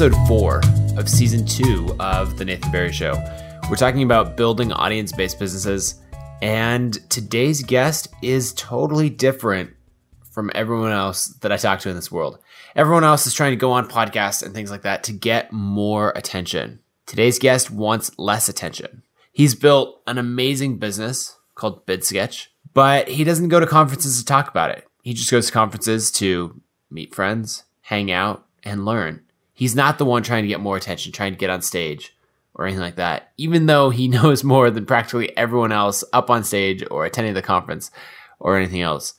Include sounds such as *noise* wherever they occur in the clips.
episode four of season two of The Nathan Barry Show. We're talking about building audience based businesses, and today's guest is totally different from everyone else that I talk to in this world. Everyone else is trying to go on podcasts and things like that to get more attention. Today's guest wants less attention. He's built an amazing business called BidSketch, but he doesn't go to conferences to talk about it. He just goes to conferences to meet friends, hang out, and learn. He's not the one trying to get more attention, trying to get on stage or anything like that, even though he *laughs* knows more than practically everyone else up on stage or attending the conference or anything else.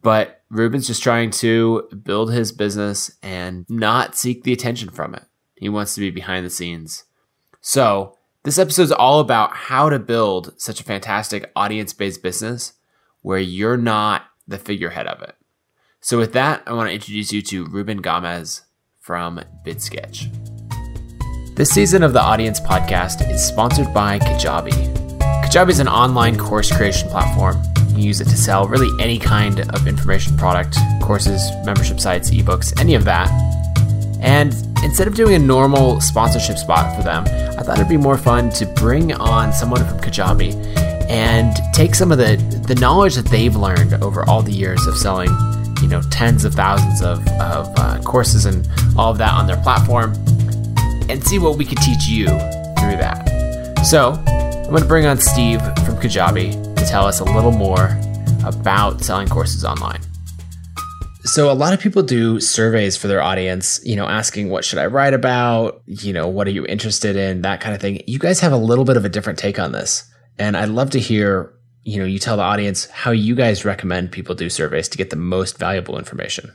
But Ruben's just trying to build his business and not seek the attention from it. He wants to be behind the scenes. So, this episode is all about how to build such a fantastic audience based business where you're not the figurehead of it. So, with that, I want to introduce you to Ruben Gamez from BidSketch. This season of the Audience Podcast is sponsored by Kajabi. Kajabi is an online course creation platform. You use it to sell really any kind of information product, courses, membership sites, ebooks, any of that. And instead of doing a normal sponsorship spot for them, I thought it'd be more fun to bring on someone from Kajabi and take some of the, the knowledge that they've learned over all the years of selling you know tens of thousands of, of uh, courses and all of that on their platform and see what we could teach you through that. So i'm going to bring on steve from kajabi to tell us a little more about selling courses online. So a lot of people do surveys for their audience you know asking what should i write about you know what are you interested in that kind of thing. You guys have a little bit of a different take on this and i'd love to hear you know, you tell the audience how you guys recommend people do surveys to get the most valuable information.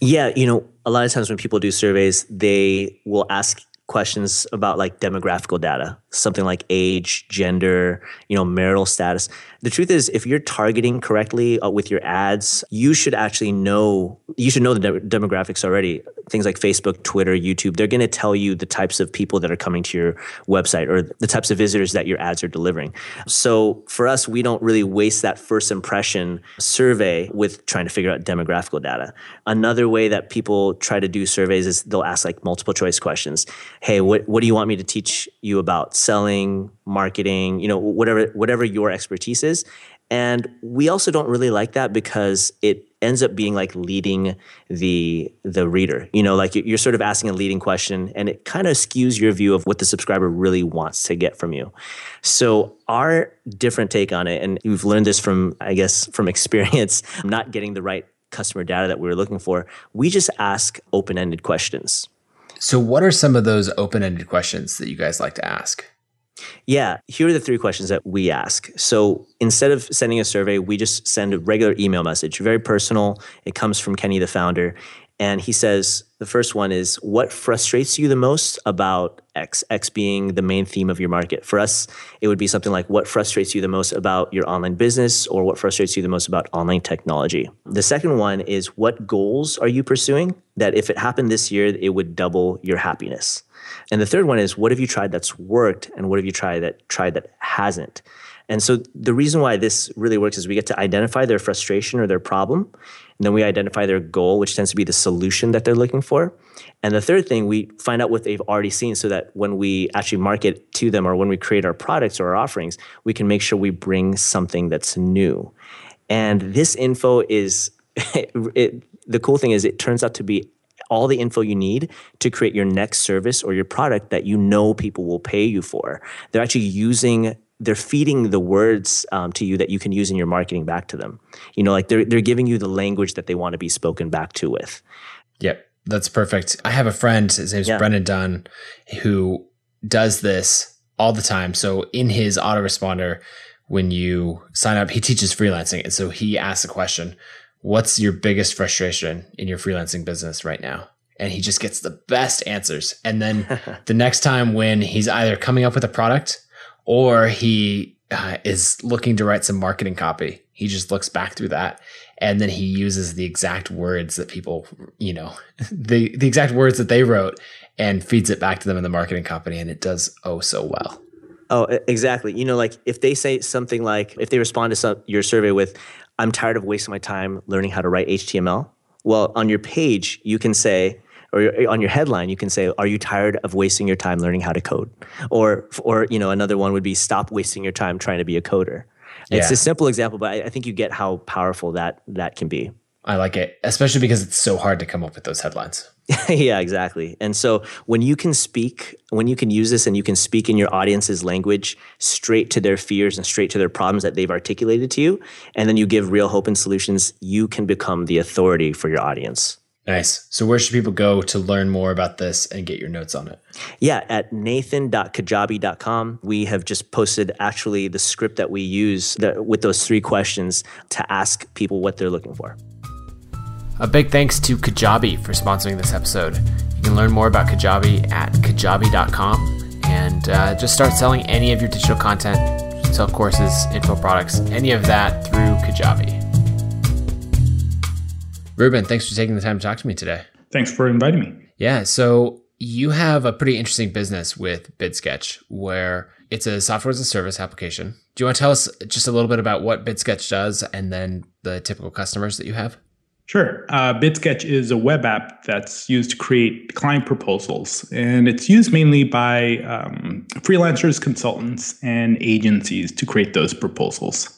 Yeah, you know, a lot of times when people do surveys, they will ask questions about like demographical data, something like age, gender, you know, marital status. The truth is, if you're targeting correctly uh, with your ads, you should actually know you should know the de- demographics already. Things like Facebook, Twitter, YouTube, they're going to tell you the types of people that are coming to your website or the types of visitors that your ads are delivering. So for us, we don't really waste that first impression survey with trying to figure out demographical data. Another way that people try to do surveys is they'll ask like multiple choice questions. Hey, what, what do you want me to teach you about selling, marketing, you know, whatever whatever your expertise is. And we also don't really like that because it ends up being like leading the the reader. You know, like you're sort of asking a leading question and it kind of skews your view of what the subscriber really wants to get from you. So our different take on it and we've learned this from I guess from *laughs* experience not getting the right customer data that we were looking for. We just ask open-ended questions. So what are some of those open-ended questions that you guys like to ask? Yeah, here are the three questions that we ask. So instead of sending a survey, we just send a regular email message, very personal. It comes from Kenny, the founder. And he says, the first one is, what frustrates you the most about X? X being the main theme of your market. For us, it would be something like, what frustrates you the most about your online business or what frustrates you the most about online technology? The second one is, what goals are you pursuing that if it happened this year, it would double your happiness? And the third one is what have you tried that's worked and what have you tried that tried that hasn't? And so the reason why this really works is we get to identify their frustration or their problem, and then we identify their goal, which tends to be the solution that they're looking for. And the third thing, we find out what they've already seen so that when we actually market to them or when we create our products or our offerings, we can make sure we bring something that's new. And this info is *laughs* it, the cool thing is it turns out to be all the info you need to create your next service or your product that you know people will pay you for. They're actually using they're feeding the words um, to you that you can use in your marketing back to them. You know, like they're they're giving you the language that they want to be spoken back to with. Yep, that's perfect. I have a friend. His name's yeah. Brennan Dunn, who does this all the time. So in his autoresponder, when you sign up, he teaches freelancing, and so he asks a question: what's your biggest frustration in your freelancing business right now? And he just gets the best answers. And then *laughs* the next time when he's either coming up with a product or he uh, is looking to write some marketing copy, he just looks back through that and then he uses the exact words that people, you know, *laughs* the the exact words that they wrote and feeds it back to them in the marketing company and it does oh so well. Oh, exactly. You know, like if they say something like, if they respond to some, your survey with, I'm tired of wasting my time learning how to write HTML. Well, on your page, you can say, or on your headline, you can say, "Are you tired of wasting your time learning how to code?" Or, or you know, another one would be, "Stop wasting your time trying to be a coder." Yeah. It's a simple example, but I, I think you get how powerful that that can be. I like it, especially because it's so hard to come up with those headlines. *laughs* yeah, exactly. And so when you can speak, when you can use this and you can speak in your audience's language straight to their fears and straight to their problems that they've articulated to you, and then you give real hope and solutions, you can become the authority for your audience. Nice. So where should people go to learn more about this and get your notes on it? Yeah, at nathan.kajabi.com. We have just posted actually the script that we use that, with those three questions to ask people what they're looking for. A big thanks to Kajabi for sponsoring this episode. You can learn more about Kajabi at kajabi.com and uh, just start selling any of your digital content, sell courses, info products, any of that through Kajabi. Ruben, thanks for taking the time to talk to me today. Thanks for inviting me. Yeah, so you have a pretty interesting business with BidSketch where it's a software as a service application. Do you want to tell us just a little bit about what BidSketch does and then the typical customers that you have? Sure. Uh, BidSketch is a web app that's used to create client proposals, and it's used mainly by um, freelancers, consultants, and agencies to create those proposals.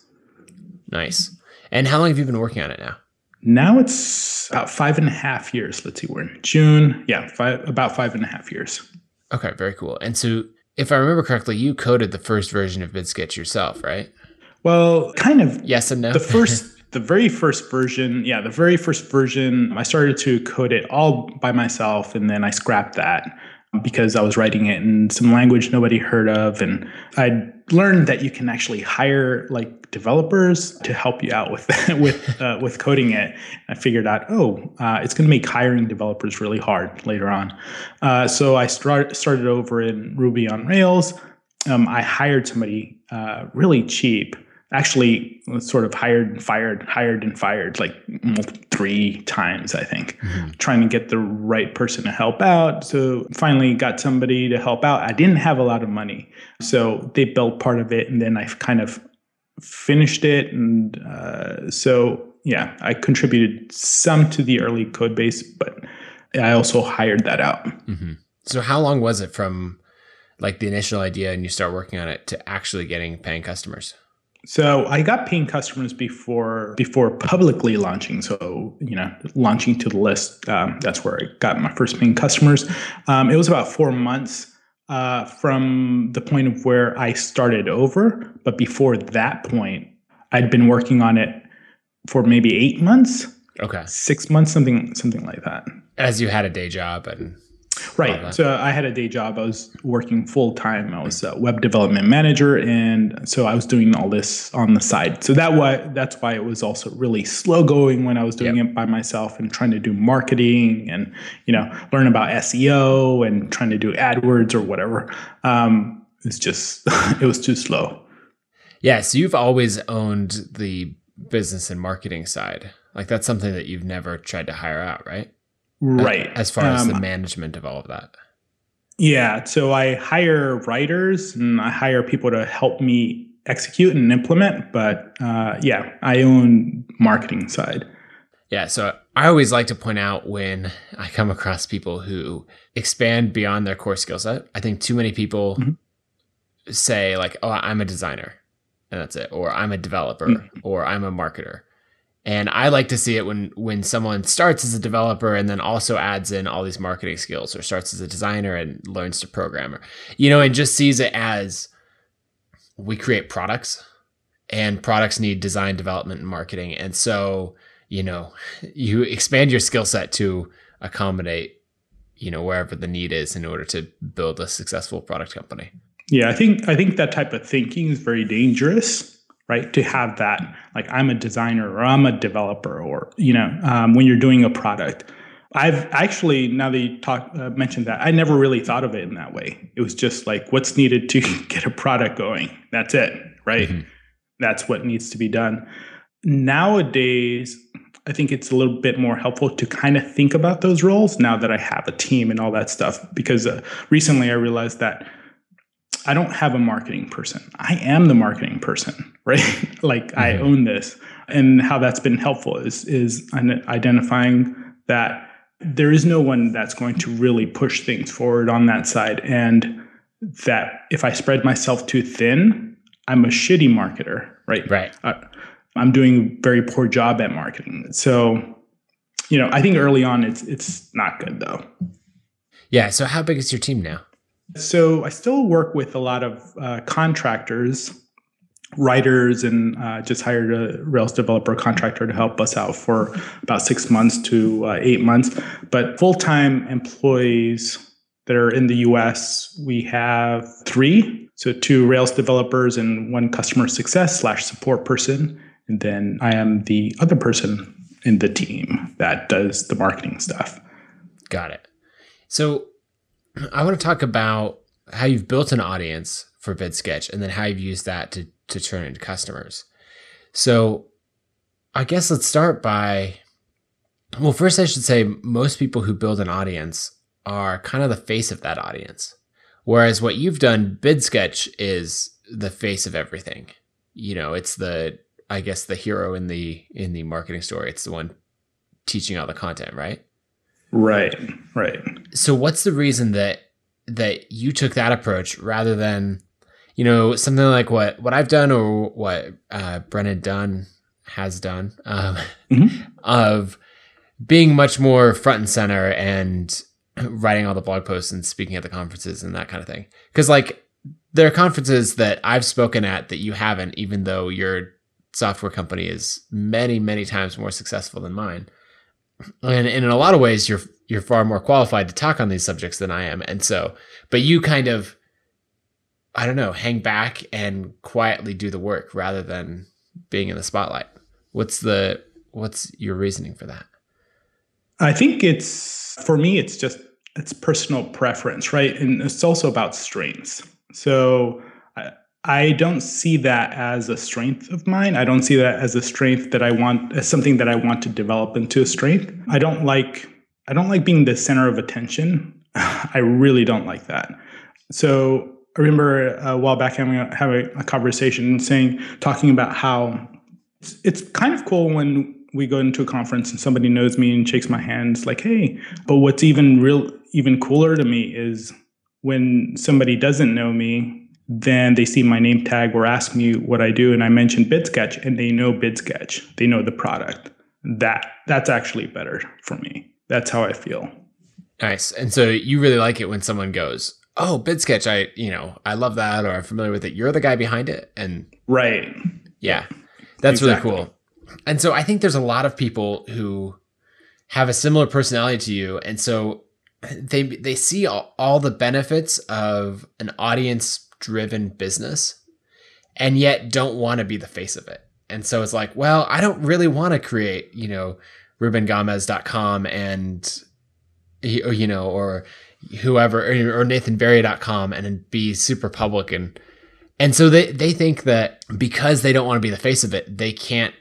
Nice. And how long have you been working on it now? Now it's about five and a half years. Let's see, we're in June. Yeah, five, about five and a half years. Okay, very cool. And so, if I remember correctly, you coded the first version of BidSketch yourself, right? Well, kind of. Yes and no. The first. *laughs* the very first version, yeah, the very first version, I started to code it all by myself and then I scrapped that because I was writing it in some language nobody heard of. And I learned that you can actually hire like developers to help you out with *laughs* with uh, with coding it. I figured out, oh, uh, it's going to make hiring developers really hard later on. Uh, so I start, started over in Ruby on Rails. Um, I hired somebody uh, really cheap actually sort of hired and fired, hired and fired like three times, I think, mm-hmm. trying to get the right person to help out. So finally got somebody to help out. I didn't have a lot of money. So they built part of it and then I kind of finished it. And uh, so, yeah, I contributed some to the early code base, but I also hired that out. Mm-hmm. So how long was it from like the initial idea and you start working on it to actually getting paying customers? So I got paying customers before before publicly launching. So you know, launching to the list. Um, that's where I got my first paying customers. Um, it was about four months uh, from the point of where I started over. But before that point, I'd been working on it for maybe eight months. Okay, six months, something something like that. As you had a day job and Right. So I had a day job. I was working full time. I was a web development manager, and so I was doing all this on the side. So that why that's why it was also really slow going when I was doing yep. it by myself and trying to do marketing and you know learn about SEO and trying to do AdWords or whatever. Um, it's just *laughs* it was too slow. Yeah. So you've always owned the business and marketing side. Like that's something that you've never tried to hire out, right? Right. As far as um, the management of all of that. Yeah. So I hire writers and I hire people to help me execute and implement. But uh, yeah, I own marketing side. Yeah. So I always like to point out when I come across people who expand beyond their core skill set. I think too many people mm-hmm. say, like, oh, I'm a designer and that's it, or I'm a developer, mm-hmm. or I'm a marketer. And I like to see it when when someone starts as a developer and then also adds in all these marketing skills or starts as a designer and learns to programmer. You know, and just sees it as we create products and products need design development and marketing. And so, you know, *laughs* you expand your skill set to accommodate, you know, wherever the need is in order to build a successful product company. Yeah, I think I think that type of thinking is very dangerous right to have that like i'm a designer or i'm a developer or you know um, when you're doing a product. I've actually now that you talk uh, mentioned that i never really thought of it in that way. It was just like what's needed to *laughs* get a product going? That's it right? Mm-hmm. that's what needs to be done. Nowadays i think it's a little bit more helpful to kind of think about those roles now that i have a team and all that stuff because uh, recently i realized that I don't have a marketing person. I am the marketing person, *laughs* right? like mm-hmm. I own this. And how that's been helpful is is identifying that there is no one that's going to really push things forward on that side. And that if I spread myself too thin, I'm a shitty marketer, right? Right. Uh, I'm doing a very poor job at marketing. So, you know, I think early on it's it's not good though. Yeah. So how big is your team now? So I still work with a lot of uh, contractors, writers, and uh, just hired a Rails developer contractor to help us out for about six months to uh, eight months. But full time employees that are in the US, we have three. So two Rails developers and one customer success slash support person. And then I am the other person in the team that does the marketing stuff. Got it. So *clears throat* I want to talk about how you've built an audience for BidSketch and then how you've used that to, to turn into customers. So I guess let's start by, well, first I should say most people who build an audience are kind of the face of that audience. Whereas what you've done, BidSketch is the face of everything. You know, it's the I guess the hero in the in the marketing story. It's the one teaching all the content, right? Right, right. So what's the reason that that you took that approach rather than you know something like what what I've done or what uh, Brennan Dunn has done um, mm-hmm. of being much more front and center and *clears throat* writing all the blog posts and speaking at the conferences and that kind of thing. Because like there are conferences that I've spoken at that you haven't, even though your software company is many many times more successful than mine and, and in a lot of ways you're you're far more qualified to talk on these subjects than I am. And so, but you kind of I don't know, hang back and quietly do the work rather than being in the spotlight. What's the what's your reasoning for that? I think it's for me it's just it's personal preference, right? And it's also about strengths. So I don't see that as a strength of mine. I don't see that as a strength that I want as something that I want to develop into a strength. I don't like I don't like being the center of attention. *laughs* I really don't like that. So I remember a while back having a, having a conversation saying talking about how it's, kind of cool when we go into a conference and somebody knows me and shakes my hand. It's like, hey, but what's even real even cooler to me is when somebody doesn't know me then they see my name tag or ask me what I do, and I mention BidSketch, and they know BidSketch. They know the product. That that's actually better for me. That's how I feel. Nice. And so you really like it when someone goes, "Oh, BidSketch, I you know I love that," or "I'm familiar with it." You're the guy behind it, and right. Yeah, that's exactly. really cool. And so I think there's a lot of people who have a similar personality to you, and so they they see all, all the benefits of an audience driven business and yet don't want to be the face of it. And so it's like, well, I don't really want to create, you know, rubengamez.com and, you know, or whoever, or nathanbarry.com and be super public. And, and so they, they think that because they don't want to be the face of it, they can't,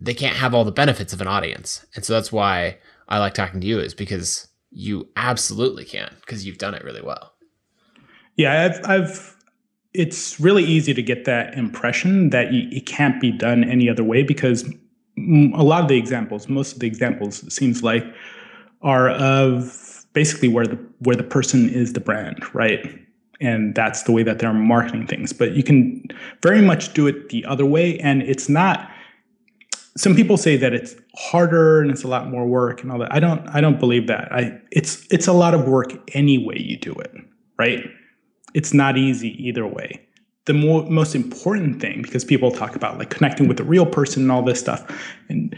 they can't have all the benefits of an audience. And so that's why I like talking to you is because you absolutely can because you've done it really well. Yeah, I've, I've it's really easy to get that impression that it can't be done any other way because a lot of the examples, most of the examples, it seems like, are of basically where the where the person is the brand, right? And that's the way that they're marketing things. But you can very much do it the other way, and it's not. Some people say that it's harder and it's a lot more work and all that. I don't. I don't believe that. I it's it's a lot of work any way you do it, right? It's not easy either way. The most important thing, because people talk about like connecting with a real person and all this stuff, and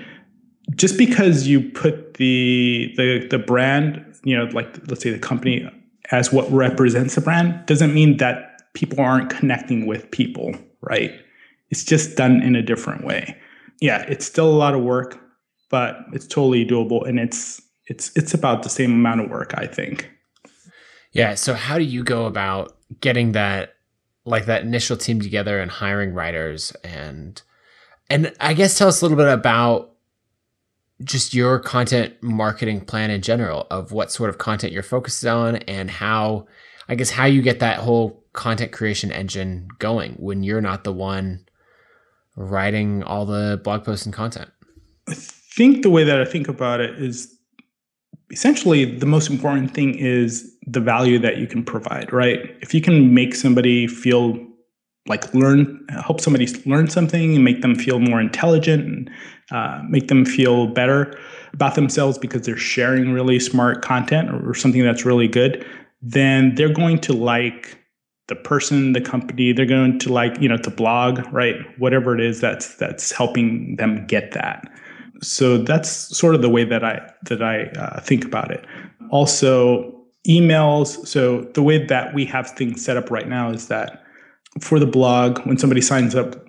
just because you put the the the brand, you know, like let's say the company as what represents the brand, doesn't mean that people aren't connecting with people, right? It's just done in a different way. Yeah, it's still a lot of work, but it's totally doable, and it's it's it's about the same amount of work, I think. Yeah. So how do you go about getting that like that initial team together and hiring writers and and I guess tell us a little bit about just your content marketing plan in general of what sort of content you're focused on and how I guess how you get that whole content creation engine going when you're not the one writing all the blog posts and content. I think the way that I think about it is essentially the most important thing is the value that you can provide, right? If you can make somebody feel like learn, help somebody learn something and make them feel more intelligent and uh, make them feel better about themselves because they're sharing really smart content or, or something that's really good, then they're going to like the person, the company, they're going to like, you know, the blog, right? Whatever it is that's that's helping them get that. So that's sort of the way that I that I uh, think about it. Also, emails. So the way that we have things set up right now is that for the blog, when somebody signs up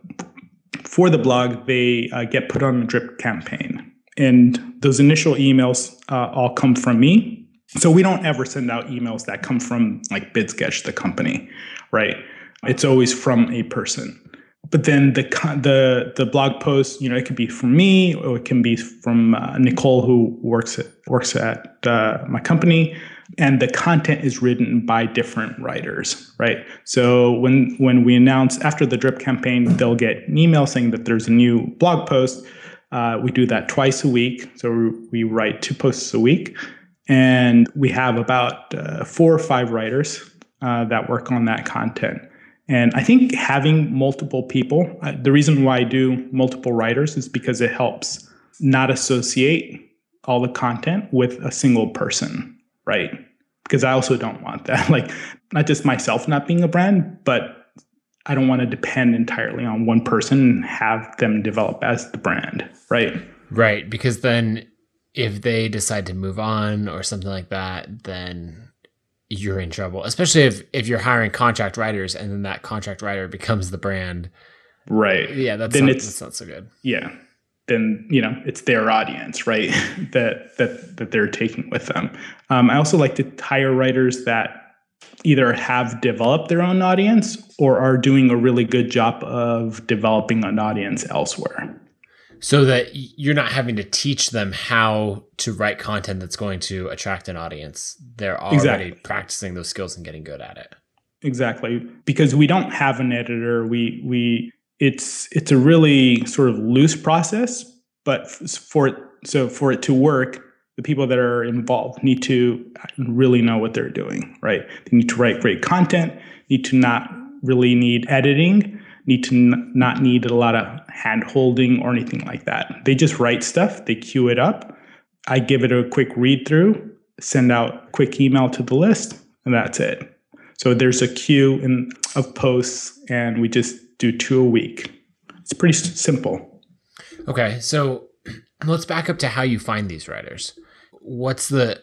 for the blog, they uh, get put on the drip campaign, and those initial emails uh, all come from me so we don't ever send out emails that come from like BidSketch, the company, right? It's always from a person. But then the the the blog post, you know, it could be from me or it can be from uh, Nicole who works at works at uh, my company, and the content is written by different writers, right? So when when we announce after the drip campaign, they'll get an email saying that there's a new blog post. Uh, we do that twice a week, so we write two posts a week. And we have about uh, four or five writers uh, that work on that content. And I think having multiple people, uh, the reason why I do multiple writers is because it helps not associate all the content with a single person, right? Because I also don't want that. *laughs* Like, not just myself not being a brand, but I don't want to depend entirely on one person and have them develop as the brand, right? Right. Because then if they decide to move on or something like that, then you're in trouble. Especially if if you're hiring contract writers and then that contract writer becomes the brand. Right. Yeah, that's then not, it's, that's not so good. Yeah. Then you know it's their audience, right? *laughs* that that that they're taking with them. Um, I also like to hire writers that either have developed their own audience or are doing a really good job of developing an audience elsewhere so that you're not having to teach them how to write content that's going to attract an audience. They're already exactly. practicing those skills and getting good at it. Exactly. Because we don't have an editor. We we it's it's a really sort of loose process, but for it so for it to work, the people that are involved need to really know what they're doing, right? They need to write great content, need to not really need editing need to n- not need a lot of hand holding or anything like that. They just write stuff, they queue it up. I give it a quick read through, send out quick email to the list, and that's it. So there's a queue in, of posts, and we just do two a week. It's pretty simple. Okay, so let's back up to how you find these writers. What's the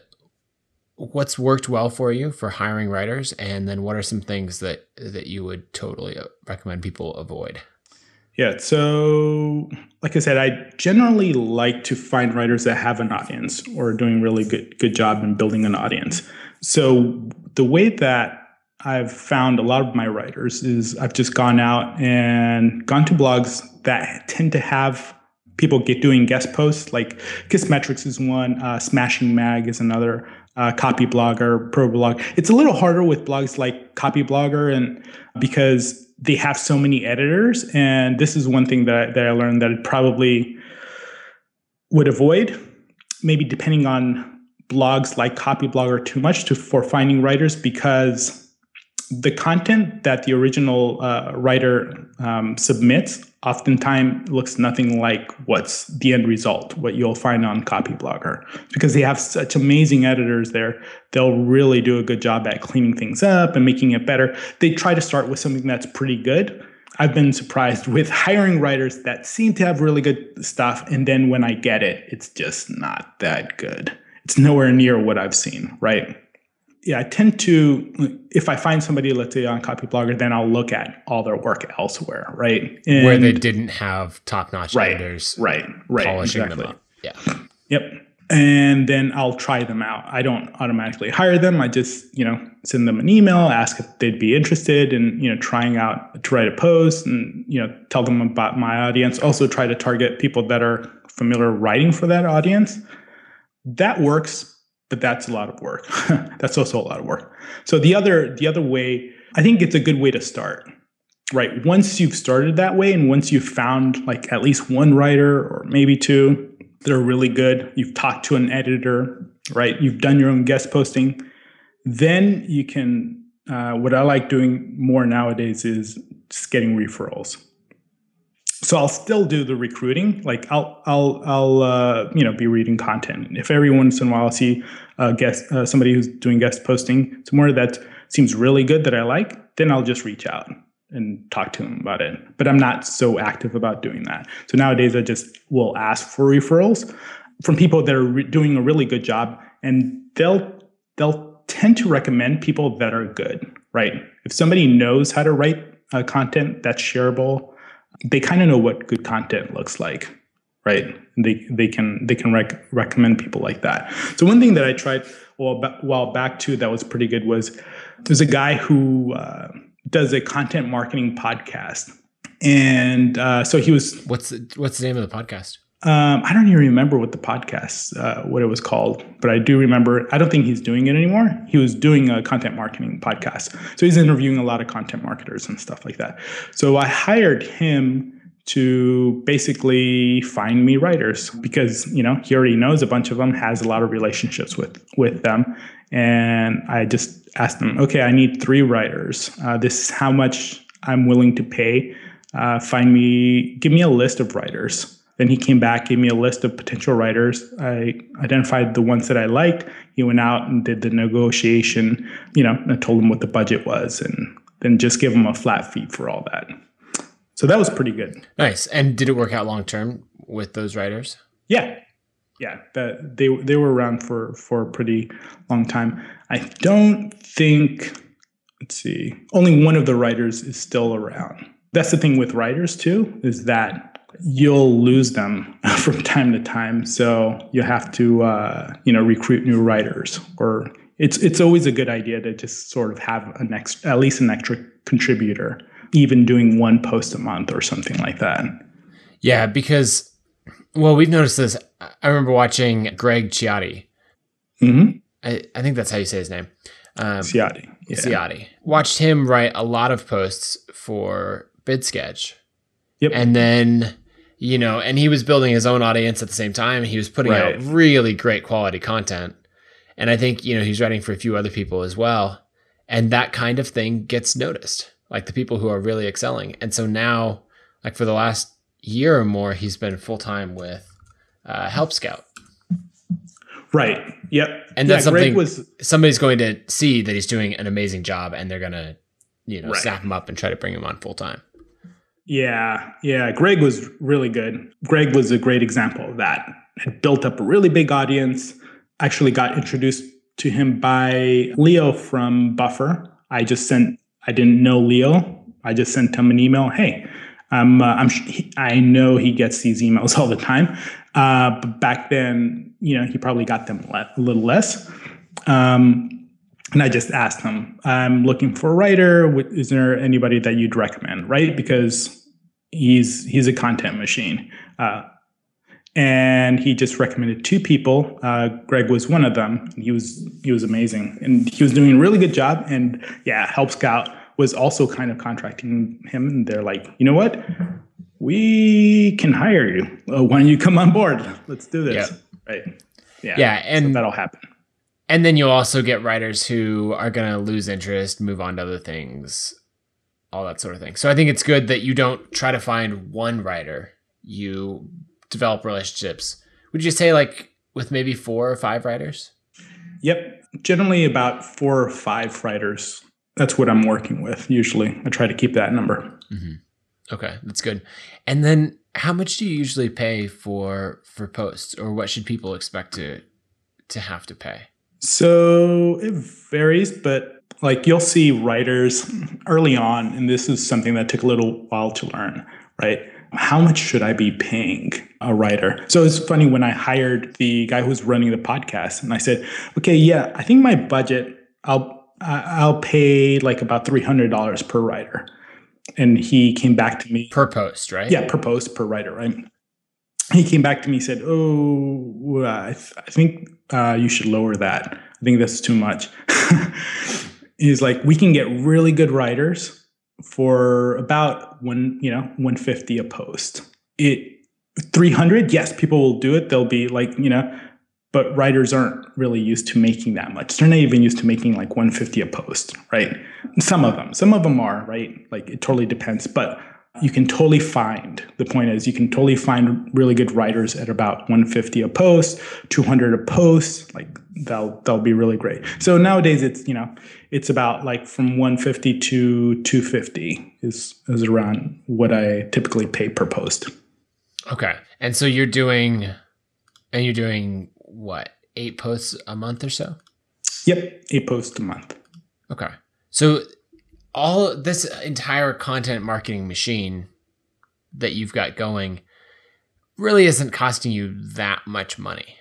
what's worked well for you for hiring writers and then what are some things that that you would totally uh, recommend people avoid yeah so like i said i generally like to find writers that have an audience or are doing really good good job in building an audience so the way that i've found a lot of my writers is i've just gone out and gone to blogs that tend to have people get doing guest posts like kissmetrics is one uh, smashing mag is another uh, Pro ProBlog. It's a little harder with blogs like Copyblogger, and because they have so many editors. And this is one thing that I, that I learned that I probably would avoid, maybe depending on blogs like Copyblogger too much to for finding writers because the content that the original uh, writer um, submits oftentimes looks nothing like what's the end result, what you'll find on Copyblogger. Because they have such amazing editors there, they'll really do a good job at cleaning things up and making it better. They try to start with something that's pretty good. I've been surprised *laughs* with hiring writers that seem to have really good stuff. And then when I get it, it's just not that good. It's nowhere near what I've seen, right? Yeah, I tend to if I find somebody, let's say on Copyblogger, then I'll look at all their work elsewhere, right? And, Where they didn't have top notch right, editors, right, right, polishing exactly. them up. Yeah. Yep. And then I'll try them out. I don't automatically hire them. I just, you know, send them an email, ask if they'd be interested in, you know, trying out to write a post and, you know, tell them about my audience. Also try to target people that are familiar writing for that audience. That works but that's a lot of work. *laughs* that's also a lot of work. So the other the other way, I think it's a good way to start. Right. Once you've started that way and once you've found like at least one writer or maybe two that are really good, you've talked to an editor right? You've done your own guest posting. Then you can, uh, what I like doing more nowadays is just getting referrals. So I'll still do the recruiting. Like I'll, I'll, I'll, uh, you know, be reading content. If every once in a while I see a guest, uh, somebody who's doing guest posting somewhere that seems really good that I like, then I'll just reach out and talk to them about it. But I'm not so active about doing that. So nowadays I just will ask for referrals from people that are re- doing a really good job and they'll they'll tend to recommend people that are good, right? If somebody knows how to write uh, content that's shareable, they kind of know what good content looks like, right? They they can they can rec- recommend people like that. So one thing that I tried a while back too that was pretty good was there's a guy who uh, does a content marketing podcast, and uh, so he was. What's the, what's the name of the podcast? Um, I don't even remember what the podcast, uh, what it was called, but I do remember. I don't think he's doing it anymore. He was doing a content marketing podcast, so he's interviewing a lot of content marketers and stuff like that. So I hired him to basically find me writers because you know he already knows a bunch of them, has a lot of relationships with with them, and I just asked him, okay, I need three writers. Uh, this is how much I'm willing to pay. Uh, find me, give me a list of writers then he came back, gave me a list of potential writers. I identified the ones that I liked. He went out and did the negotiation. You know, I told him what the budget was, and then just give him a flat fee for all that. So that was pretty good. Nice. And did it work out long term with those writers? Yeah, yeah. That they they were around for for a pretty long time. I don't think. Let's see. Only one of the writers is still around. That's the thing with writers too, is that you'll lose them *laughs* from time to time. So you have to, uh, you know, recruit new writers. Or it's it's always a good idea to just sort of have an extra, at least an extra contributor, even doing one post a month or something like that. Yeah, because well, we've noticed this. I remember watching Greg Ciotti. Mm-hmm. I, I think that's how you say his name. Um, Ciotti. Yeah. Ciotti. Watched him write a lot of posts for BidSketch. Yep. And then you know, and he was building his own audience at the same time. He was putting right. out really great quality content. And I think, you know, he's writing for a few other people as well. And that kind of thing gets noticed, like the people who are really excelling. And so now, like for the last year or more, he's been full time with uh, Help Scout. Right. Yep. And that's yeah, something was, somebody's going to see that he's doing an amazing job and they're going to, you know, right. snap him up and try to bring him on full time. Yeah, yeah. Greg was really good. Greg was a great example of that. Had built up a really big audience. Actually, got introduced to him by Leo from Buffer. I just sent. I didn't know Leo. I just sent him an email. Hey, um, uh, I'm. I know he gets these emails *laughs* all the time. Uh, but back then, you know, he probably got them a little less. Um, and I just asked him, I'm looking for a writer. Is there anybody that you'd recommend? Right? Because he's he's a content machine. Uh, and he just recommended two people. Uh, Greg was one of them. He was he was amazing, and he was doing a really good job. And yeah, Help Scout was also kind of contracting him, and they're like, you know what, we can hire you. Uh, why don't you come on board? Let's do this. Yep. Right? Yeah. Yeah, and so that'll happen. And then you'll also get writers who are going to lose interest, move on to other things, all that sort of thing. So I think it's good that you don't try to find one writer. You develop relationships. Would you say like with maybe four or five writers? Yep. Generally about four or five writers. That's what I'm working with usually. I try to keep that number. Mm-hmm. Okay, that's good. And then how much do you usually pay for for posts or what should people expect to to have to pay? So it varies, but like you'll see writers early on, and this is something that took a little while to learn, right? How much should I be paying a writer? So it's funny when I hired the guy who's running the podcast, and I said, okay, yeah, I think my budget, I'll I'll pay like about three hundred dollars per writer, and he came back to me per post, right? Yeah, per post per writer, right? He came back to me and said, "Oh, I, th- I think uh, you should lower that. I think that's too much." *laughs* is like we can get really good writers for about one, you know, 150 a post. It 300, yes, people will do it. They'll be like, you know, but writers aren't really used to making that much. They're not even used to making like 150 a post, right? Some of them, some of them are, right? Like it totally depends, but you can totally find the point is you can totally find really good writers at about 150 a post 200 a post like they'll they'll be really great. So nowadays it's you know it's about like from 150 to 250 is is around what i typically pay per post. Okay. And so you're doing and you're doing what eight posts a month or so? Yep eight posts a month. Okay. So all this entire content marketing machine that you've got going really isn't costing you that much money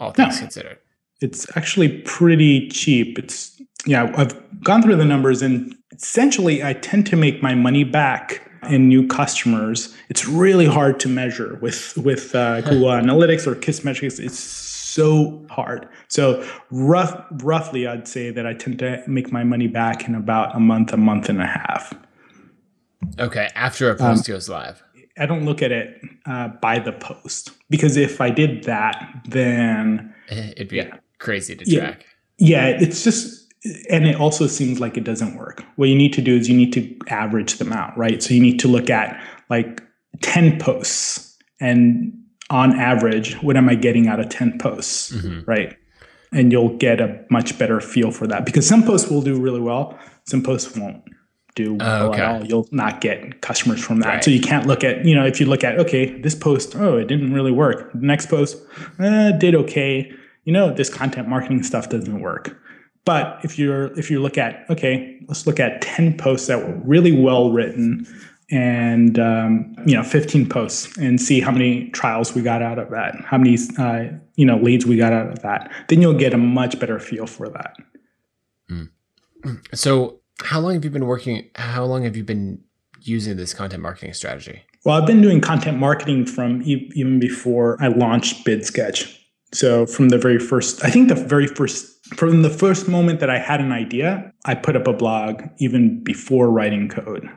all things no. considered. It's actually pretty cheap. It's yeah i've gone through the numbers and essentially i tend to make my money back in new customers. It's really hard to measure with with uh, google analytics or Kissmetrics it's so hard. So rough, roughly, I'd say that I tend to make my money back in about a month, a month and a half. Okay, after a post um, goes live. I don't look at it uh, by the post because if I did that, then *laughs* it'd be yeah. crazy to track. Yeah, yeah, it's just, and it also seems like it doesn't work. What you need to do is you need to average them out, right? So you need to look at like 10 posts and on average, what am I getting out of 10 posts? Mm-hmm. Right. And you'll get a much better feel for that because some posts will do really well, some posts won't do well okay. at all. You'll not get customers from that. Right. So you can't look at, you know, if you look at, okay, this post, oh, it didn't really work. The next post eh, did okay. You know, this content marketing stuff doesn't work. But if you're if you look at, okay, let's look at 10 posts that were really well written, and um, you know 15 posts and see how many trials we got out of that how many uh, you know leads we got out of that then you'll get a much better feel for that. Mm. so how long have you been working how long have you been using this content marketing strategy? Well i've been doing content marketing from e- even before i launched bidsketch. So from the very first i think the very first from the first moment that i had an idea i put up a blog even before writing code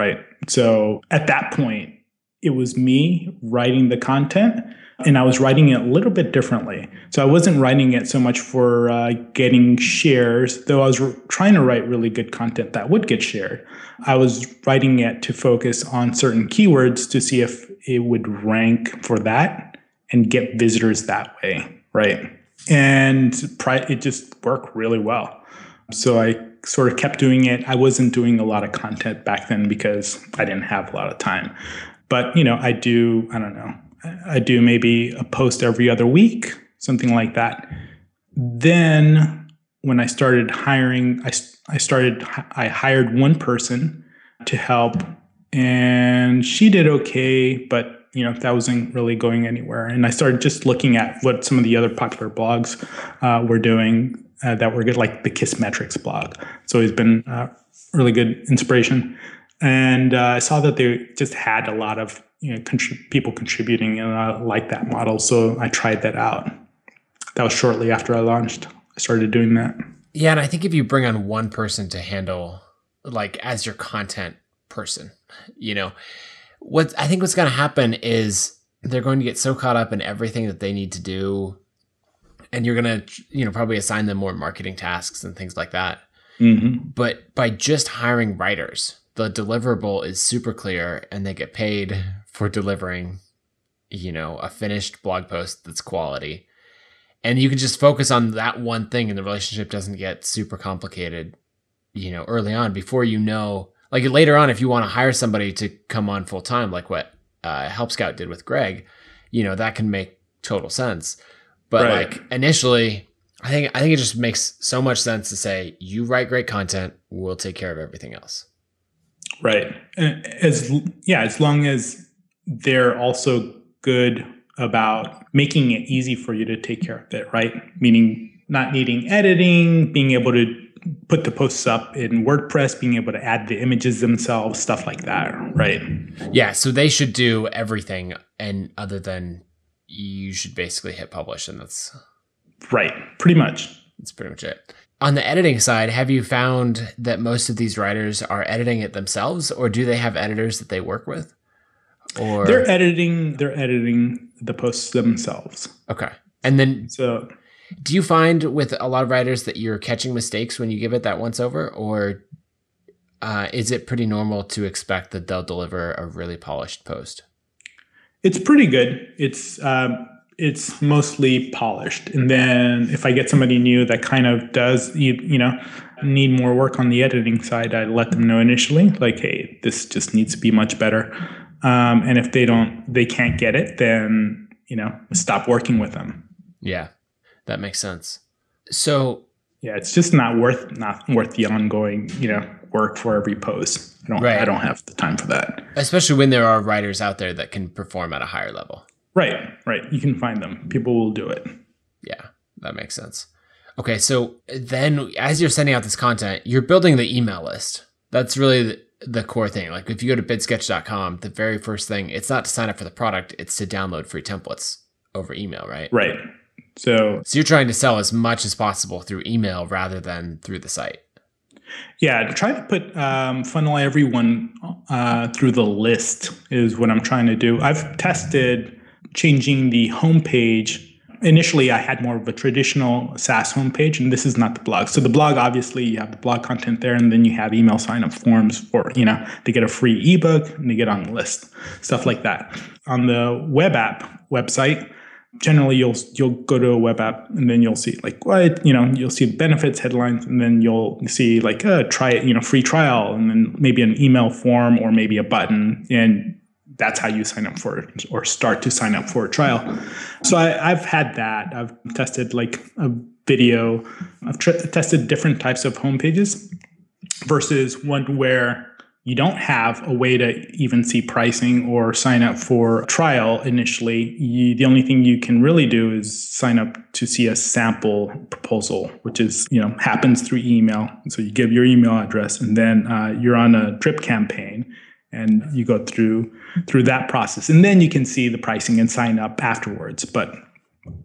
right? So at that point, it was me writing the content and I was writing it a little bit differently. So I wasn't writing it so much for uh, getting shares, though I was re- trying to write really good content that would get shared. I was writing it to focus on certain keywords to see if it would rank for that and get visitors that way, right? And it just worked really well. So I sort of kept doing it. I wasn't doing a lot of content back then because I didn't have a lot of time. But, you know, I do, I don't know, I do maybe a post every other week, something like that. Then when I started hiring, I, I started, I hired one person to help and she did okay, but you know that wasn't really going anywhere and i started just looking at what some of the other popular blogs uh, were doing uh, that were good, like the Kissmetrics blog. So it's been uh, really good inspiration. And uh, I saw that they just had a lot of you know, contrib- people contributing, and I like that model. So I tried that out. That was shortly after I launched. I started doing that. Yeah, and I think if you bring on one person to handle, like as your content person, you know, what I think what's going to happen is they're going to get so caught up in everything that they need to do and you're gonna you know probably assign them more marketing tasks and things like that. Mm-hmm. But by just hiring writers, the deliverable is super clear, and they get paid for delivering, you know, a finished blog post that's quality. And you can just focus on that one thing, and the relationship doesn't get super complicated, you know, early on before you know. Like later on, if you want to hire somebody to come on full time, like what uh, Help Scout did with Greg, you know, that can make total sense. But right. like initially, I think I think it just makes so much sense to say you write great content, we'll take care of everything else. Right. As yeah, as long as they're also good about making it easy for you to take care of it, right? Meaning not needing editing, being able to put the posts up in WordPress, being able to add the images themselves, stuff like that, right? Yeah, so they should do everything and other than you should basically hit publish and that's right pretty much. That's pretty much it. On the editing side have you found that most of these writers are editing it themselves or do they have editors that they work with? Or they're editing they're editing the posts themselves. Okay. And then, So do you find with a lot of writers that you're catching mistakes when you give it that once over, or uh, is it pretty normal to expect that they'll deliver a really polished post? It's pretty good. It's um, it's mostly polished, and then if I get somebody new that kind of does you you know need more work on the editing side, I let them know initially, like, hey, this just needs to be much better. Um, and if they don't, they can't get it, then you know, stop working with them. Yeah, that makes sense. So, Yeah, it's just not worth not worth the ongoing you know work for every post. I don't Right. I don't have the time for that. especially when there are writers out there that can perform at a higher level. Right, right. You can find them. People will do it. Yeah, that makes sense. Okay, so then as you're sending out this content, you're building the email list. That's really the, the core thing. Like if you go to bidsketch.com, the very first thing, it's not to sign up for the product, it's to download free templates over email, right? Right. So So you're trying to sell as much as possible through email rather than through the site. Yeah, try to put um, funnel everyone uh, through the list is what I'm trying to do. I've tested changing the homepage. Initially, I had more of a traditional SaaS homepage, and this is not the blog. So the blog, obviously, you have the blog content there, and then you have email sign up forms for you know they get a free ebook and they get on the list, stuff like that. On the web app website, generally you'll you'll go to a web app and then you'll see like what you know you'll see the benefits headlines and then you'll see like uh, try it you know free trial and then maybe an email form or maybe a button. And that's how you sign up for it or start to sign up for a trial. So I, i've had that. I've tested like a video. I've tr- tested different types of homepages versus one where you don't have a way to even see pricing or sign up for trial initially, you, the only thing you can really do is sign up to see a sample proposal, which is you know happens through email. So you give your email address, and then uh, you're on a drip campaign, and you go through through that process, and then you can see the pricing and sign up afterwards. But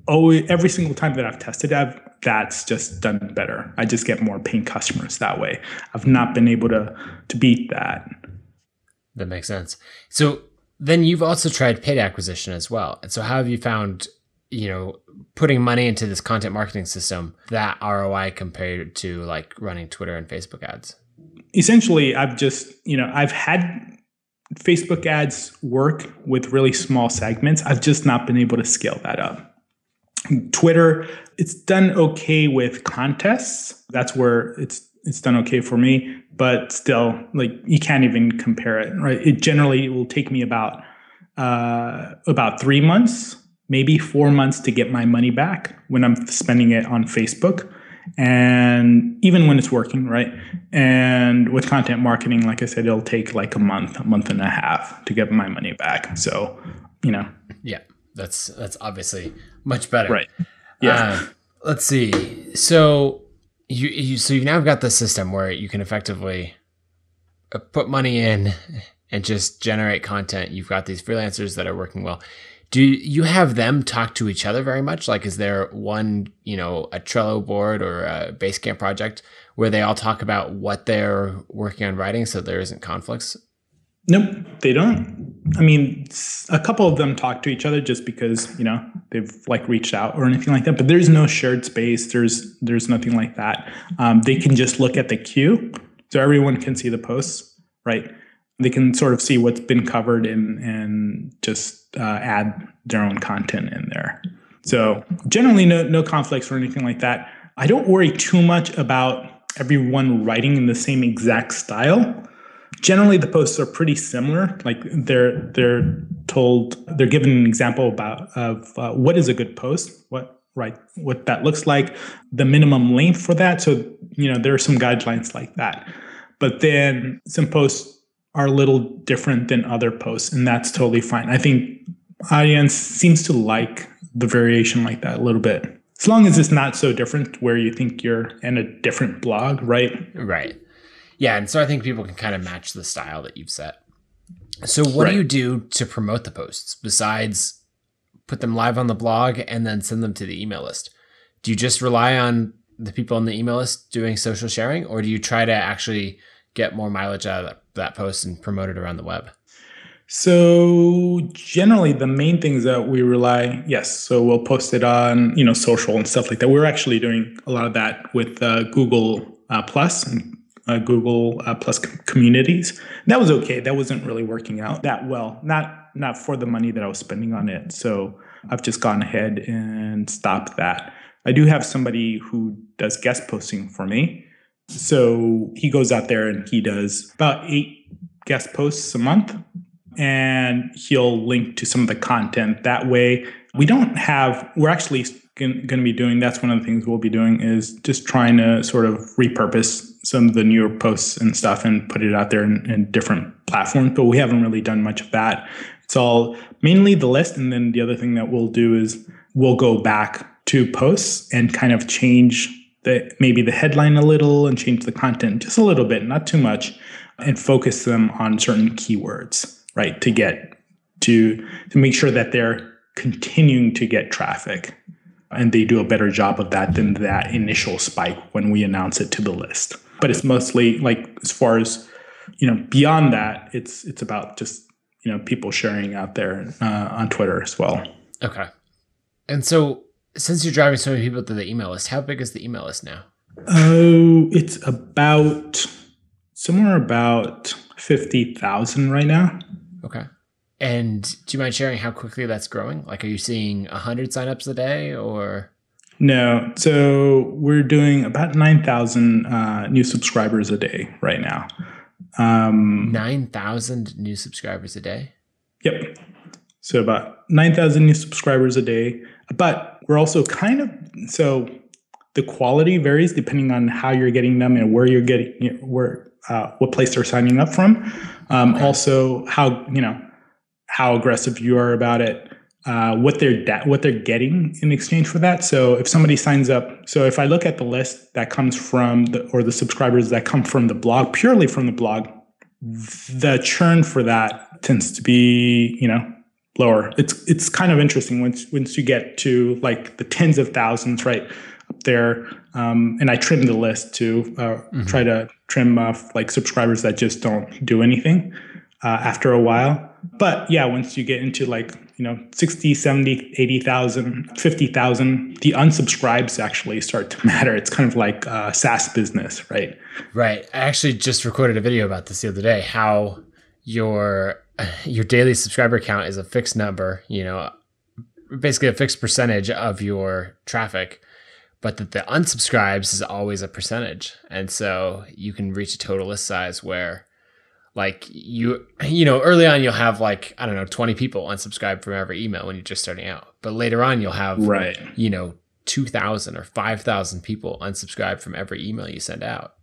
oh, every single time that I've tested, I've that's just done better. I just get more paying customers that way. I've not been able to to beat that. That makes sense. So then you've also tried paid acquisition as well. And so how have you found, you know, putting money into this content marketing system, that ROI compared to like running Twitter and Facebook ads? Essentially, I've just, you know, I've had Facebook ads work with really small segments. I've just not been able to scale that up. Twitter, it's done okay with contests. That's where it's it's done okay for me, but still, like you can't even compare it, right? It generally will take me about uh, about three months, maybe four months to get my money back when I'm spending it on Facebook, and even when it's working, right? And with content marketing, like I said, it'll take like a month, a month and a half to get my money back. So, you know, Yeah, that's that's obviously much better. right? Yeah. Uh, let's see. So you, you so you've now got the system where you can effectively uh, put money in and just generate content. You've got these freelancers that are working well. Do you have them talk to each other very much? Like, is there one, you know, a Trello board or a Basecamp project where they all talk about what they're working on writing so there isn't conflicts? Nope, they don't. I mean, a couple of them talk to each other just because you know they've like reached out or anything like that. But there's no shared space. There's there's nothing like that. Um, they can just look at the queue, so everyone can see the posts, right? They can sort of see what's been covered and and just uh, add their own content in there. So generally, no no conflicts or anything like that. I don't worry too much about everyone writing in the same exact style generally the posts are pretty similar. Like they're they're told they're given an example about of uh, what is a good post what right what that looks like the minimum length for that. So you know there are some guidelines like that. But then some posts are a little different than other posts and that's totally fine. I think audience seems to like the variation like that a little bit. As long as it's not so different where you think you're in a different blog right? Right. Yeah, and so I think people can kind of match the style that you've set. So what Right. do you do to promote the posts besides put them live on the blog and then send them to the email list? Do you just rely on the people on the email list doing social sharing or do you try to actually get more mileage out of that, that post and promote it around the web? So generally, the main things that we rely, yes. So we'll post it on you know social and stuff like that. We're actually doing a lot of that with uh, Google uh, Plus and uh, Google uh, Plus com- communities. That was okay. That wasn't really working out that well. Not not for the money that I was spending on it. So I've just gone ahead and stopped that. I do have somebody who does guest posting for me. So he goes out there and he does about eight guest posts a month and he'll link to some of the content that way we don't have we're actually going to be doing that's one of the things we'll be doing is just trying to sort of repurpose some of the newer posts and stuff and put it out there in, in different platforms but we haven't really done much of that. It's all mainly the list and then the other thing that we'll do is we'll go back to posts and kind of change the maybe the headline a little and change the content just a little bit not too much and focus them on certain keywords right to get to to make sure that they're continuing to get traffic and they do a better job of that than that initial spike when we announce it to the list. But it's mostly like as far as you know beyond that it's it's about just you know people sharing out there uh, on twitter as well. Okay. And so since you're driving so many people to the email list how big is the email list now? Oh it's about somewhere about 50000 right now. Okay. And do you mind sharing how quickly that's growing? Like, are you seeing 100 signups a day or? No. So we're doing about 9,000 uh, new subscribers a day right now. Um, 9,000 new subscribers a day? Yep. So about 9,000 new subscribers a day. But we're also kind of, so the quality varies depending on how you're getting them and where you're getting, you know, where, uh, what place they're signing up from. Um, okay. Also, how you know how aggressive you are about it, uh, what they're da- what they're getting in exchange for that. So if somebody signs up, so if I look at the list that comes from the or the subscribers that come from the blog, purely from the blog, the churn for that tends to be you know lower. It's it's kind of interesting once once you get to like the tens of thousands, right? up there. Um, and I trim the list to uh, mm-hmm. try to trim off like subscribers that just don't do anything uh, after a while. But yeah, once you get into like, you know, 60, 70, 80,000, 50,000, the unsubscribes actually start to *laughs* matter. It's kind of like a SaaS business, right? Right. I actually just recorded a video about this the other day, how your *sighs* your daily subscriber count is a fixed number, you know, basically a fixed percentage of your traffic but that the unsubscribes is always a percentage. And so you can reach a total list size where like you you know early on you'll have like I don't know 20 people unsubscribe from every email when you're just starting out. But later on you'll have right. you know 2000 or 5000 people unsubscribe from every email you send out.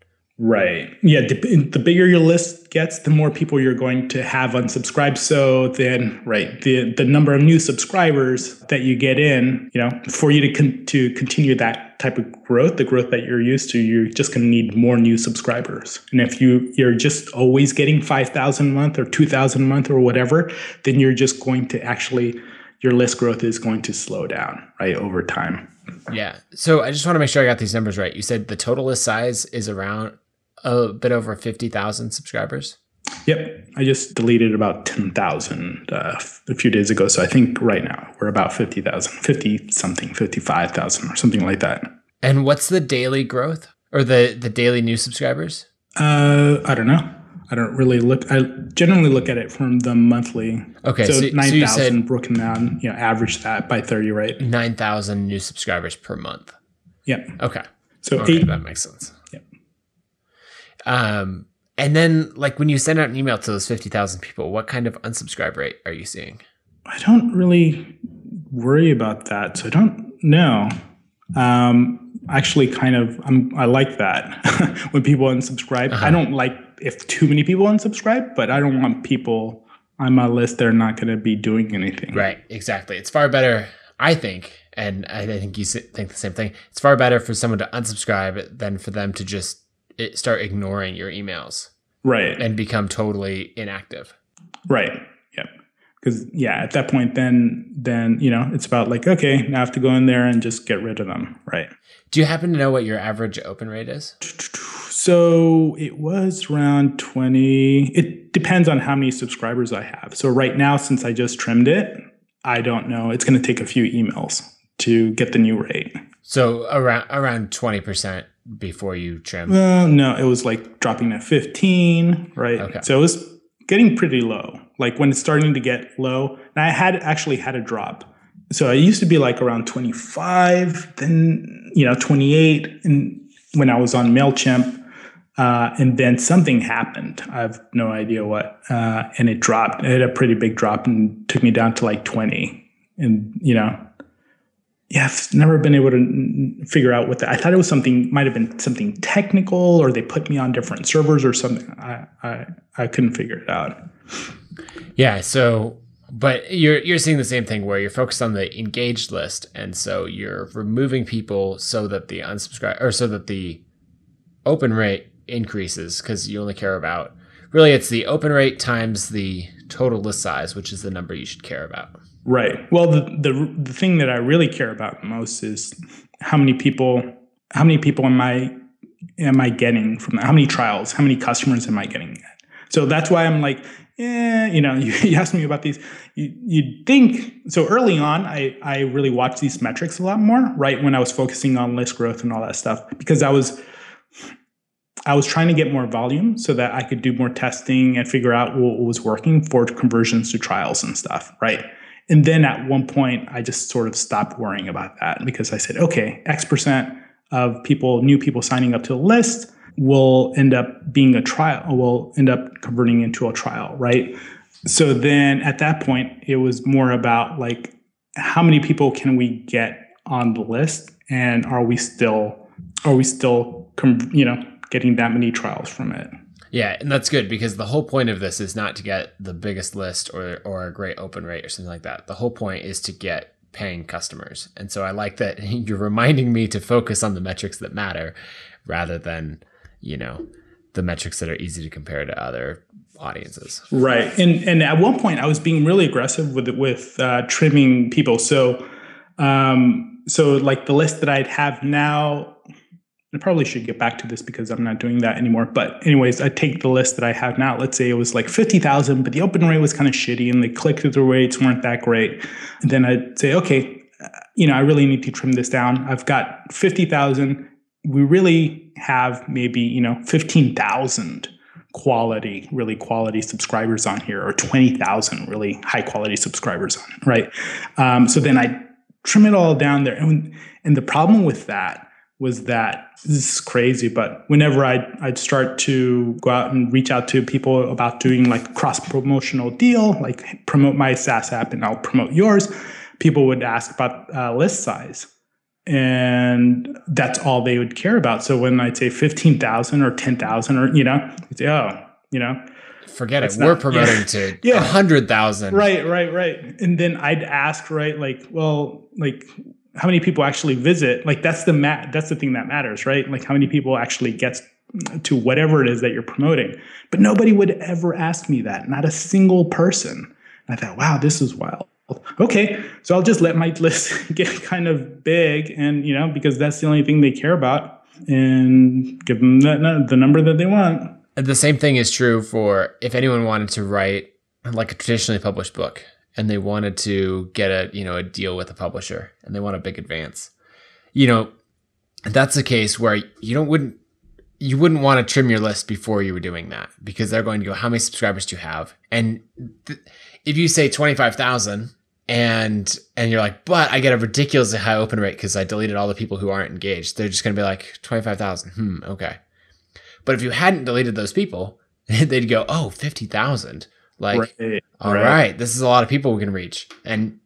Right. Yeah. The bigger your list gets, the more people you're going to have unsubscribe. So then, right, the the number of new subscribers that you get in, you know, for you to con- to continue that type of growth, the growth that you're used to, you're just going to need more new subscribers. And if you you're just always getting five thousand a month or two thousand a month or whatever, then you're just going to actually your list growth is going to slow down right over time. Yeah. So I just want to make sure I got these numbers right. You said the total list size is around a bit over 50,000 subscribers? Yep. I just deleted about 10,000 uh, a few days ago. So I think right now we're about 50,000, 50 something, 55,000 or something like that. And what's the daily growth or the, the daily new subscribers? Uh, I don't know. I don't really look. I generally look at it from the monthly. Okay, so, so nine thousand so broken down. You know, average that by thirty, right? Nine thousand new subscribers per month. Yep. Okay. So okay, eight, that makes sense. Um, and then like when you send out an email to those 50,000 people, what kind of unsubscribe rate are you seeing? I don't really worry about that. So I don't know. Um, actually kind of I'm, i like that *laughs* when people unsubscribe. Uh-huh. I don't like if too many people unsubscribe, but I don't want people on my list that are not going to be doing anything. Right, exactly. It's far better, I think, and I think you think the same thing. It's far better for someone to unsubscribe than for them to just start ignoring your emails right and become totally inactive right yep because yeah, at that point, then then you know it's about like okay, now I have to go in there and just get rid of them, right? Do you happen to know what your average open rate is? *tsk* So it was around 20. It depends on how many subscribers I have. So right now, since I just trimmed it, I don't know. It's going to take a few emails to get the new rate. So around around 20% before you trim. Well, no, it was like dropping to 15, right? Okay. So it was getting pretty low. Like when it's starting to get low, and I had actually had a drop. So I used to be like around 25, then you know 28, and when I was on Mailchimp, uh, and then something happened. I have no idea what, uh, and it dropped. It had a pretty big drop and took me down to like 20. And you know, yeah, I've never been able to figure out what that. I thought it was something, might have been something technical, or they put me on different servers or something. I I, I couldn't figure it out. Yeah. So, but you're you're seeing the same thing where you're focused on the engaged list, and so you're removing people so that the unsubscribe or so that the open rate increases because you only care about really it's the open rate times the total list size, which is the number you should care about. Right. Well, the, the the thing that I really care about most is how many people how many people am I am I getting from that? How many trials? How many customers am I getting? So that's why I'm like, yeah, you know, *laughs* you, you asked me about these. You you think so early on? I I really watched these metrics a lot more, right? When I was focusing on list growth and all that stuff, because I was I was trying to get more volume so that I could do more testing and figure out what was working for conversions to trials and stuff, right? And then at one point, I just sort of stopped worrying about that because I said, okay, X percent of people, new people signing up to the list will end up being a trial, will end up converting into a trial, right? So then at that point, it was more about like, how many people can we get on the list? And are we still, are we still, you know, getting that many trials from it? Yeah, and that's good because the whole point of this is not to get the biggest list or or a great open rate or something like that. The whole point is to get paying customers. And so I like that *laughs* you're reminding me to focus on the metrics that matter rather than, you know, the metrics that are easy to compare to other audiences. Right. And and at one point I was being really aggressive with with uh, trimming people. So um so like the list that I'd have now I probably should get back to this because I'm not doing that anymore. But anyways, I take the list that I have now. Let's say it was like 50,000, but the open rate was kind of shitty and the click-through rates weren't that great. And then I'd say, okay, uh, you know, I really need to trim this down. I've got 50,000. We really have maybe, you know, 15,000 quality, really quality subscribers on here or 20,000 really high quality subscribers on right? Um, so then I trim it all down there. And, and the problem with that was that this is crazy, but whenever I'd, I'd start to go out and reach out to people about doing like cross promotional deal, like promote my SaaS app and I'll promote yours, people would ask about uh, list size. And that's all they would care about. So when I'd say 15,000 or 10,000 or, you know, they'd say, oh, you know, forget it. Not, We're *laughs* promoting yeah. to yeah. 100,000. Right, right, right. And then I'd ask, right, like, well, like, how many people actually visit like that's the mat that's the thing that matters right? Like how many people actually gets to whatever it is that you're promoting. But nobody would ever ask me that not a single person. And i thought wow this is wild. Okay so i'll just let my *laughs* list get kind of big and you know because that's the only thing they care about and give them that, the number that they want. The same thing is true for if anyone wanted to write like a traditionally published book and they wanted to get a you know a deal with a publisher and they want a big advance. You know that's a case where you don't wouldn't you wouldn't want to trim your list before you were doing that because they're going to go how many subscribers do you have? And th- if you say 25,000 and and you're like but I get a ridiculously high open rate because I deleted all the people who aren't engaged they're just going to be like 25,000 hmm okay. But if you hadn't deleted those people *laughs* they'd go oh 50,000 like, right. all right. right. this is a lot of people we can reach. And,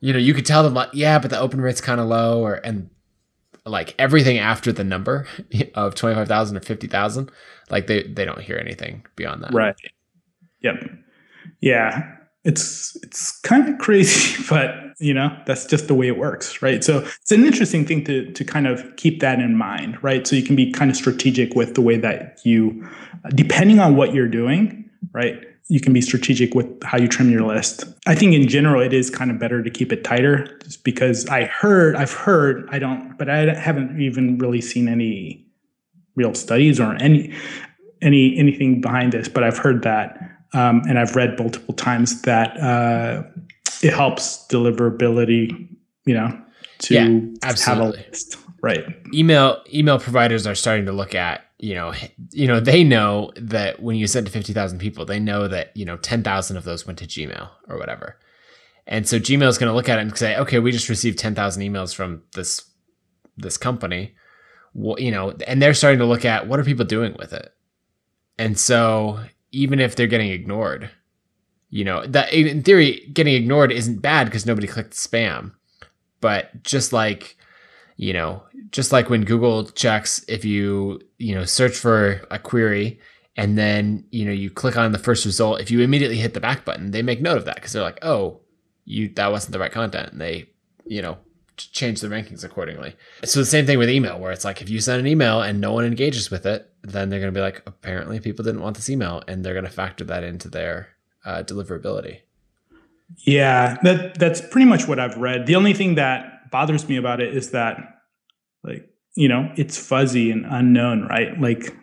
you know, you could tell them like, yeah, but the open rate's kind of low or, and like everything after the number *laughs* of 25,000 or 50,000, like they, they don't hear anything beyond that. Right. Yep. Yeah. It's, it's kind of *laughs* crazy, but you know, that's just the way it works. Right. So it's an interesting thing to, to kind of keep that in mind. Right. So you can be kind of strategic with the way that you, depending on what you're doing, right you can be strategic with how you trim your list. I think in general it is kind of better to keep it tighter just because I heard I've heard I don't but I haven't even really seen any real studies or any any anything behind this but I've heard that um, and I've read multiple times that uh, it helps deliverability you know to Yeah, have a list. Right. Email email providers are starting to look at you know you know they know that when you send to 50,000 people they know that you know 10,000 of those went to Gmail or whatever. And so Gmail is going to look at it and say okay we just received 10,000 emails from this this company well, you know and they're starting to look at what are people doing with it. And so even if they're getting ignored you know that in theory getting ignored isn't bad because nobody clicked spam but just like you know just like when google checks if you you know search for a query and then you know you click on the first result if you immediately hit the back button they make note of that because they're like oh you that wasn't the right content and they you know change the rankings accordingly so the same thing with email where it's like if you send an email and no one engages with it then they're going to be like apparently people didn't want this email and they're going to factor that into their uh, deliverability Yeah, that that's pretty much what I've read. The only thing that bothers me about it is that like, you know, it's fuzzy and unknown, right? Like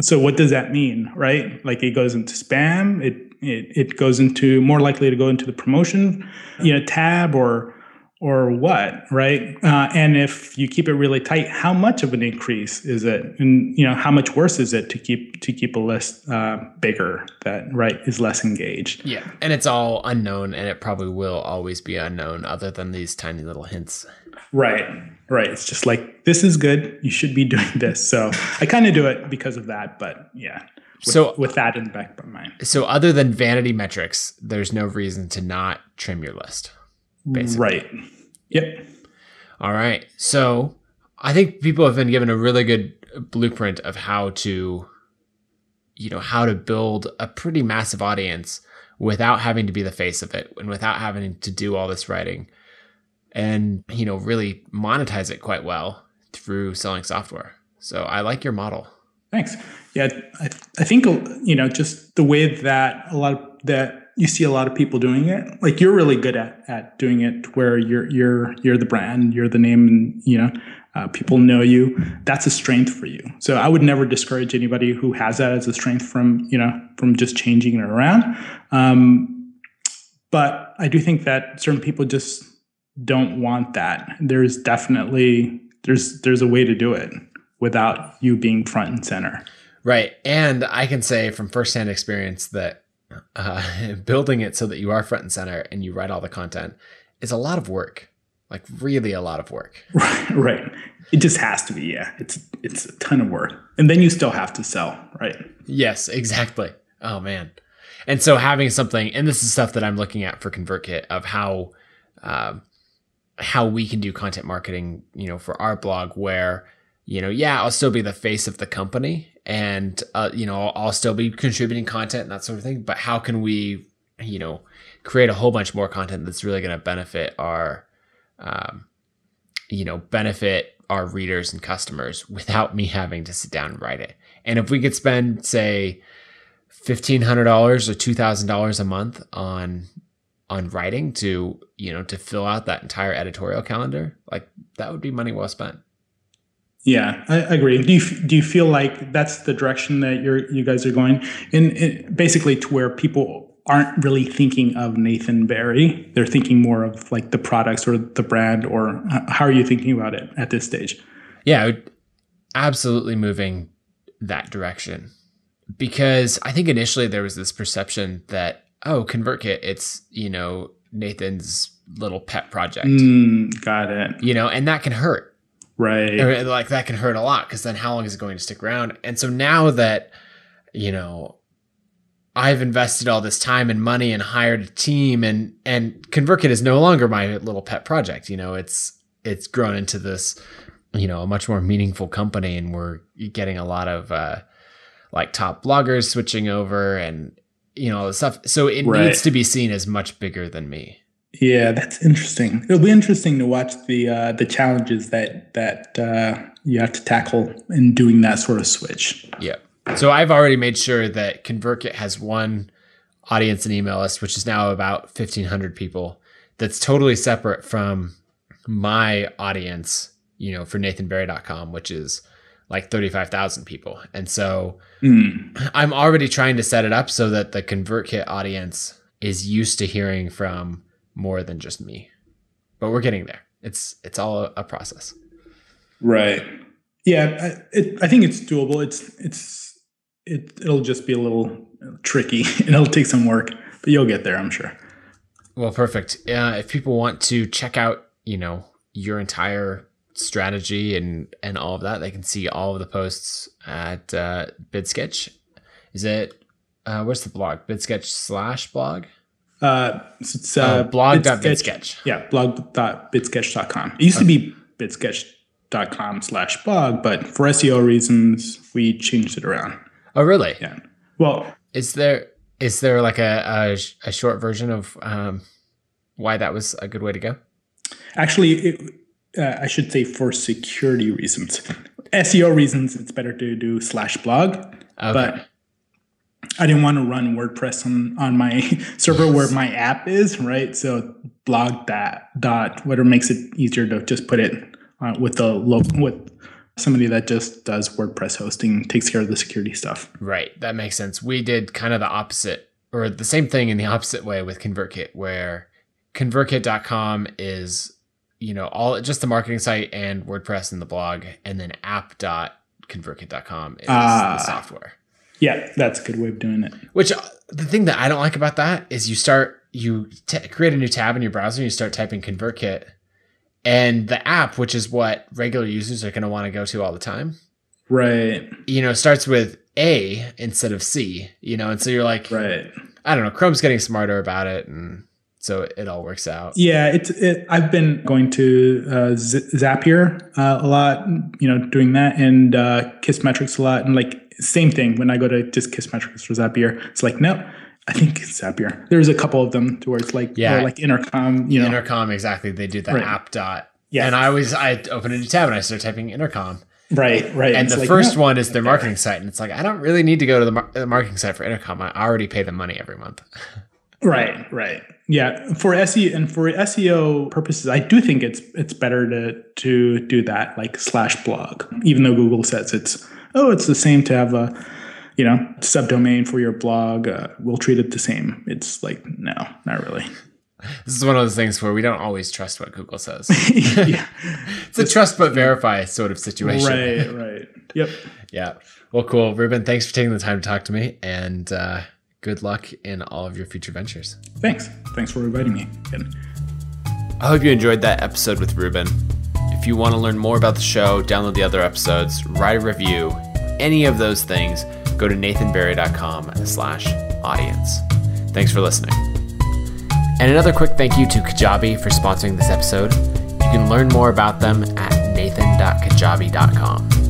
so what does that mean, right? Like it goes into spam, it it it goes into more likely to go into the promotion, you know, tab or or what, right? Uh, and if you keep it really tight, how much of an increase is it? And you know, how much worse is it to keep to keep a list uh, bigger that right is less engaged? Yeah. And it's all unknown and it probably will always be unknown other than these tiny little hints. Right, right. It's just like this is good. You should be *laughs* doing this. So I kind of do it because of that. But yeah, with, So- with that in the back of my mind, So other than vanity metrics, there's no reason to not trim your list. Basically. right? Yep. All right. So I think people have been given a really good blueprint of how to, you know, how to build a pretty massive audience without having to be the face of it and without having to do all this writing and, you know, really monetize it quite well through selling software. So I like your model. Thanks. Yeah, I, I think you know just the way that a lot of that you see a lot of people doing it. Like you're really good at at doing it, where you're you're you're the brand, you're the name, and you know uh, people know you. That's a strength for you. So I would never discourage anybody who has that as a strength from you know from just changing it around. Um, but I do think that certain people just don't want that. There's definitely there's there's a way to do it without you being front and center. Right. And I can say from firsthand experience that uh, *laughs* building it so that you are front and center and you write all the content is a lot of work, like really a lot of work. Right, *laughs* right. It just has to be. Yeah, it's it's a ton of work, and then you still have to sell. Right. Yes, exactly. Oh man. And so having something, and this is stuff that I'm looking at for ConvertKit of how, um, how we can do content marketing, you know, for our blog where, you know, yeah, I'll still be the face of the company and, uh, you know, I'll, I'll still be contributing content and that sort of thing. But how can we, you know, create a whole bunch more content that's really going to benefit our, um, you know, benefit our readers and customers without me having to sit down and write it. And if we could spend, say, fifteen hundred dollars or two thousand dollars a month on on writing to you know to fill out that entire editorial calendar, like that would be money well spent. Yeah, I agree. Do you do you feel like that's the direction that you're you guys are going, in, in basically to where people aren't really thinking of Nathan Barry, they're thinking more of like the products or the brand, or how are you thinking about it at this stage? Yeah, absolutely moving that direction because I think initially there was this perception that oh, ConvertKit, it's you know Nathan's little pet project, Mm, got it. you know, and that can hurt. Right. Or, like that can hurt a lot because then how long is it going to stick around? And so now that you know I've invested all this time and money and hired a team and and ConvertKit is no longer my little pet project. You know, it's it's grown into this you know a much more meaningful company and we're getting a lot of uh like top bloggers switching over and you know stuff. So it Right. needs to be seen as much bigger than me. Yeah, that's interesting. It'll be interesting to watch the uh, the challenges that that uh, you have to tackle in doing that sort of switch. Yeah. So I've already made sure that ConvertKit has one audience and email list, which is now about 1,500 people. That's totally separate from my audience, you know, for nathanbarry.com, which is like 35,000 people. And so mm. I'm already trying to set it up so that the ConvertKit audience is used to hearing from more than just me. But we're getting there. It's it's all a, a process. Right. Yeah, I, it, I think it's doable. It's it's it it'll just be a little tricky and *laughs* it'll take some work, but you'll get there, I'm sure. Well, perfect. Uh, if people want to check out, you know, your entire strategy and and all of that, they can see all of the posts at uh, BidSketch. Is it uh, where's the blog? BidSketch slash blog. Uh, it's uh, oh, blog.bidsketch. Yeah, blog.bidsketch.com. It used okay. to be bidsketch.com slash blog, but for SEO reasons, we changed it around. Oh, really? Yeah. Well, is there is there like a, a, a short version of um, why that was a good way to go? Actually, it, uh, I should say for security reasons. SEO reasons, it's better to do slash blog. Okay. But I didn't want to run WordPress on, on my *laughs* server where my app is, right? So blog that dot whatever makes it easier to just put it uh, with the local with somebody that just does WordPress hosting, takes care of the security stuff. Right, that makes sense. We did kind of the opposite, or the same thing in the *laughs* opposite way with ConvertKit, where ConvertKit.com is you know all just the marketing site and WordPress and the blog, and then app.convertkit.com is uh, the software. Yeah, that's a good way of doing it. Which uh, the thing that I don't like about that is you start you t- create a new tab in your browser and you start typing ConvertKit, and the app, which is what regular users are going to want to go to all the time, right? You know, starts with A instead of C. You know, and so you're like, right? I don't know. Chrome's getting smarter about it, and so it all works out. Yeah, it's. It, I've been going to uh, Zapier uh, a lot, you know, doing that, and uh, Kissmetrics a lot, and like same thing when I go to just Kissmetrics or Zapier. It's like, no, I think it's Zapier. There's a couple of them to where it's like, yeah, like Intercom, you know. Intercom, exactly. They do that right. app dot. Yeah. And I always, I open a new tab and I start typing Intercom. Right, right. And, the like, first no, one is their marketing site. And it's like, I don't really need to go to the, mar- the marketing site for Intercom. I already pay the money every month. *laughs* right, right. Yeah, for SEO and for SEO purposes, I do think it's it's better to to do that like slash blog, even though Google says it's oh, it's the same to have a, you know, subdomain for your blog. Uh, we'll treat it the same. It's like, no, not really. This is one of those things where we don't always trust what Google says. *laughs* yeah. *laughs* it's a trust but verify sort of situation. Right, right. Yep. *laughs* yeah. Well, cool. Ruben, thanks for taking the time to talk to me and uh, good luck in all of your future ventures. Thanks. Thanks for inviting me again. I hope you enjoyed that episode with Ruben. If you want to learn more about the show, download the other episodes, write a review, any of those things, go to nathanbarry.com slash audience. Thanks for listening. And another quick thank you to Kajabi for sponsoring this episode. You can learn more about them at nathan.kajabi.com.